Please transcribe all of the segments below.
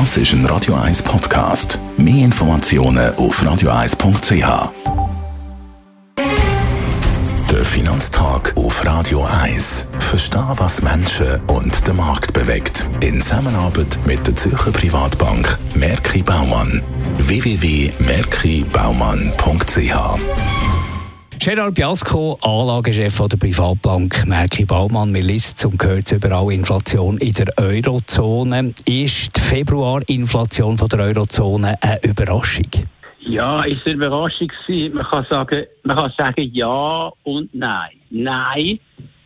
Das ist ein Radio 1 Podcast. Mehr Informationen auf radio1.ch. Der Finanztag auf Radio 1. Verstehen, was Menschen und den Markt bewegt. In Zusammenarbeit mit der Zürcher Privatbank Merki Baumann. www.merkibaumann.ch Gerard Biasco, Anlagechef der Privatbank Merki Baumann. Wir liest und gehört überall Inflation in der Eurozone. Ist die Februarinflation der Eurozone eine Überraschung? Ja, ist eine Überraschung Man kann sagen, man kann sagen ja und nein. Nein,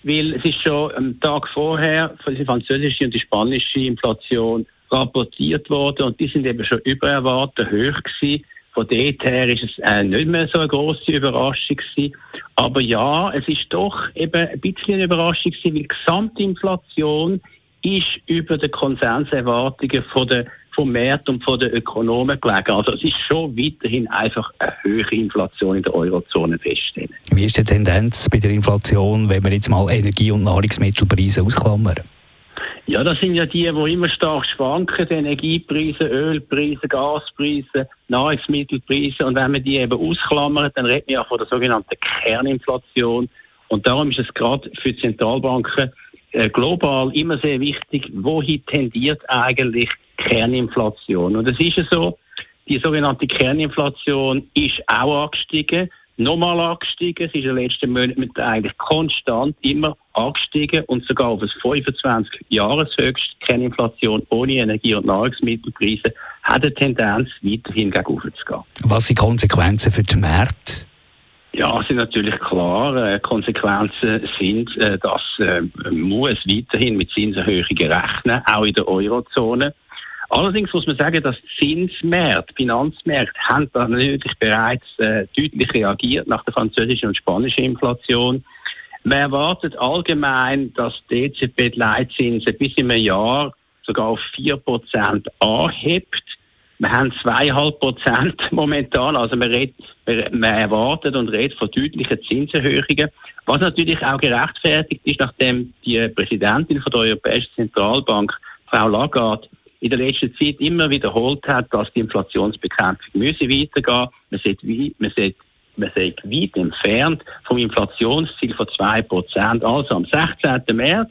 weil es ist schon am Tag vorher die französische und die spanische Inflation rapportiert worden und die sind eben schon über erwartet hoch gewesen. Von dort her ist es äh, nicht mehr so eine große Überraschung gewesen. Aber ja, es ist doch eben ein bisschen eine Überraschung gewesen, weil die Gesamtinflation ist über den Konsenserwartungen von der vom Markt und von den Ökonomen gelegen. Also es ist schon weiterhin einfach eine höhere Inflation in der Eurozone feststellen. Wie ist die Tendenz bei der Inflation, wenn wir jetzt mal Energie- und Nahrungsmittelpreise ausklammern? Ja, das sind ja die, die immer stark schwanken, die Energiepreise, Ölpreise, Gaspreise, Nahrungsmittelpreise. Und wenn man die eben ausklammert, dann redet man ja von der sogenannten Kerninflation. Und darum ist es gerade für Zentralbanken äh, global immer sehr wichtig, wohin tendiert eigentlich Kerninflation. Und es ist ja so, die sogenannte Kerninflation ist auch angestiegen nochmal angestiegen. Es ist in den letzten Monaten eigentlich konstant immer angestiegen und sogar auf ein 25 Jahreshöchst. Keine Inflation ohne Energie- und Nahrungsmittelpreise hat eine Tendenz, weiterhin gegen zu gehen. Was sind die Konsequenzen für die Märkte? Ja, sind natürlich klar. Äh, Konsequenzen sind, äh, dass äh, muss weiterhin mit Zinserhöhungen rechnen, auch in der Eurozone. Allerdings muss man sagen, dass Zinsmärkte, Finanzmärkte, haben da natürlich bereits äh, deutlich reagiert nach der französischen und spanischen Inflation. Man erwartet allgemein, dass die EZB die Leitzinsen bis im Jahr sogar auf 4% anhebt. Wir haben 2,5% momentan, also man, redet, man erwartet und redet von deutlichen Zinserhöhungen, was natürlich auch gerechtfertigt ist, nachdem die Präsidentin von der Europäischen Zentralbank, Frau Lagarde, in der letzten Zeit immer wiederholt hat, dass die Inflationsbekämpfung müsse weitergehen. Sieht, man sieht, man sieht weit entfernt vom Inflationsziel von 2%. Also am 16. März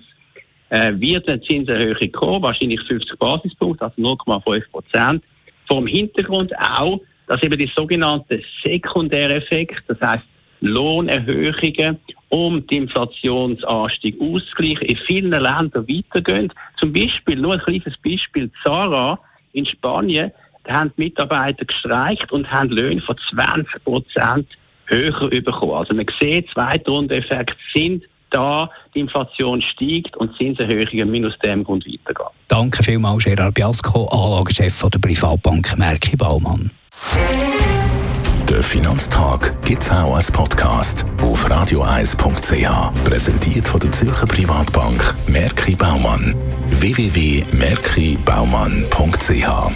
äh, wird eine Zinserhöhung kommen, wahrscheinlich 50 Basispunkte, also 0,5%. Vom Hintergrund auch, dass eben die sogenannte Sekundäreffekt, das heißt Lohnerhöhungen um die Inflationsanstieg auszugleichen, in vielen Ländern weitergehen. Zum Beispiel, nur ein kleines Beispiel, Zara in Spanien, da haben die Mitarbeiter gestreikt und haben Löhne von 20 Prozent höher bekommen. Also man sieht, Zweitrundeffekte sind da, die Inflation steigt und Zinserhöhungen minus dem Grund weitergehen. Danke vielmals, Gerard Biasco, Anlagechef der Privatbank Merki Baumann. Der Finanztag gibt es auch als Podcast auf radioeis.ch. Präsentiert von der Zürcher Privatbank Merki Baumann. www.merkibaumann.ch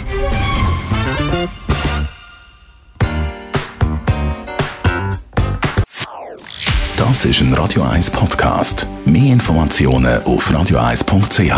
Das ist ein Radio 1 Podcast. Mehr Informationen auf radioeis.ch.